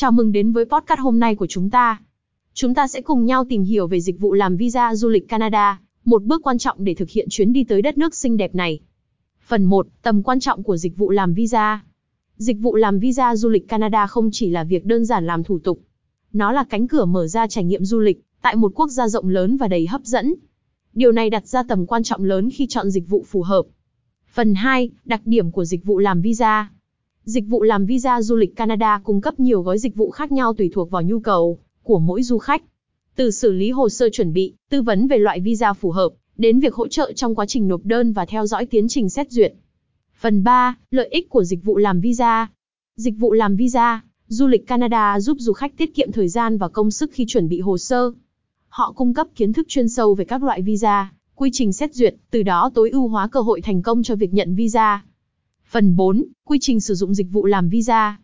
Chào mừng đến với podcast hôm nay của chúng ta. Chúng ta sẽ cùng nhau tìm hiểu về dịch vụ làm visa du lịch Canada, một bước quan trọng để thực hiện chuyến đi tới đất nước xinh đẹp này. Phần 1. Tầm quan trọng của dịch vụ làm visa. Dịch vụ làm visa du lịch Canada không chỉ là việc đơn giản làm thủ tục. Nó là cánh cửa mở ra trải nghiệm du lịch tại một quốc gia rộng lớn và đầy hấp dẫn. Điều này đặt ra tầm quan trọng lớn khi chọn dịch vụ phù hợp. Phần 2. Đặc điểm của dịch vụ làm visa. Dịch vụ làm visa du lịch Canada cung cấp nhiều gói dịch vụ khác nhau tùy thuộc vào nhu cầu của mỗi du khách. Từ xử lý hồ sơ chuẩn bị, tư vấn về loại visa phù hợp, đến việc hỗ trợ trong quá trình nộp đơn và theo dõi tiến trình xét duyệt. Phần 3. Lợi ích của dịch vụ làm visa. Dịch vụ làm visa, du lịch Canada giúp du khách tiết kiệm thời gian và công sức khi chuẩn bị hồ sơ. Họ cung cấp kiến thức chuyên sâu về các loại visa, quy trình xét duyệt, từ đó tối ưu hóa cơ hội thành công cho việc nhận visa. Phần 4. Quy trình sử dụng dịch vụ làm visa.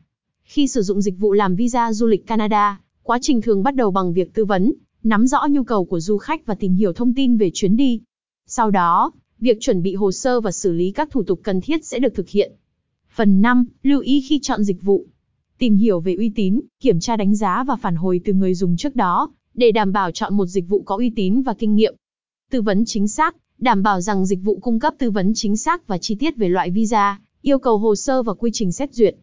Khi sử dụng dịch vụ làm visa du lịch Canada, quá trình thường bắt đầu bằng việc tư vấn, nắm rõ nhu cầu của du khách và tìm hiểu thông tin về chuyến đi. Sau đó, việc chuẩn bị hồ sơ và xử lý các thủ tục cần thiết sẽ được thực hiện. Phần 5. Lưu ý khi chọn dịch vụ. Tìm hiểu về uy tín, kiểm tra đánh giá và phản hồi từ người dùng trước đó, để đảm bảo chọn một dịch vụ có uy tín và kinh nghiệm. Tư vấn chính xác, đảm bảo rằng dịch vụ cung cấp tư vấn chính xác và chi tiết về loại visa, yêu cầu hồ sơ và quy trình xét duyệt.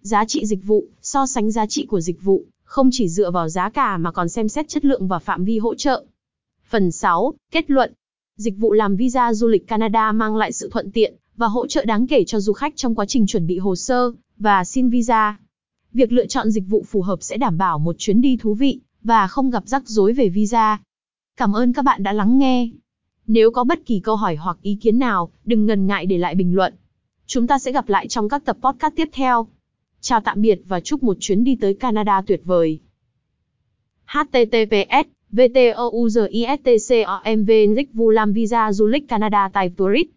Giá trị dịch vụ, so sánh giá trị của dịch vụ, không chỉ dựa vào giá cả mà còn xem xét chất lượng và phạm vi hỗ trợ. Phần 6. Kết luận. Dịch vụ làm visa du lịch Canada mang lại sự thuận tiện và hỗ trợ đáng kể cho du khách trong quá trình chuẩn bị hồ sơ và xin visa. Việc lựa chọn dịch vụ phù hợp sẽ đảm bảo một chuyến đi thú vị và không gặp rắc rối về visa. Cảm ơn các bạn đã lắng nghe. Nếu có bất kỳ câu hỏi hoặc ý kiến nào, đừng ngần ngại để lại bình luận. Chúng ta sẽ gặp lại trong các tập podcast tiếp theo. Chào tạm biệt và chúc một chuyến đi tới Canada tuyệt vời. https vtouzistcomv dịch vụ visa du lịch Canada Tài tourist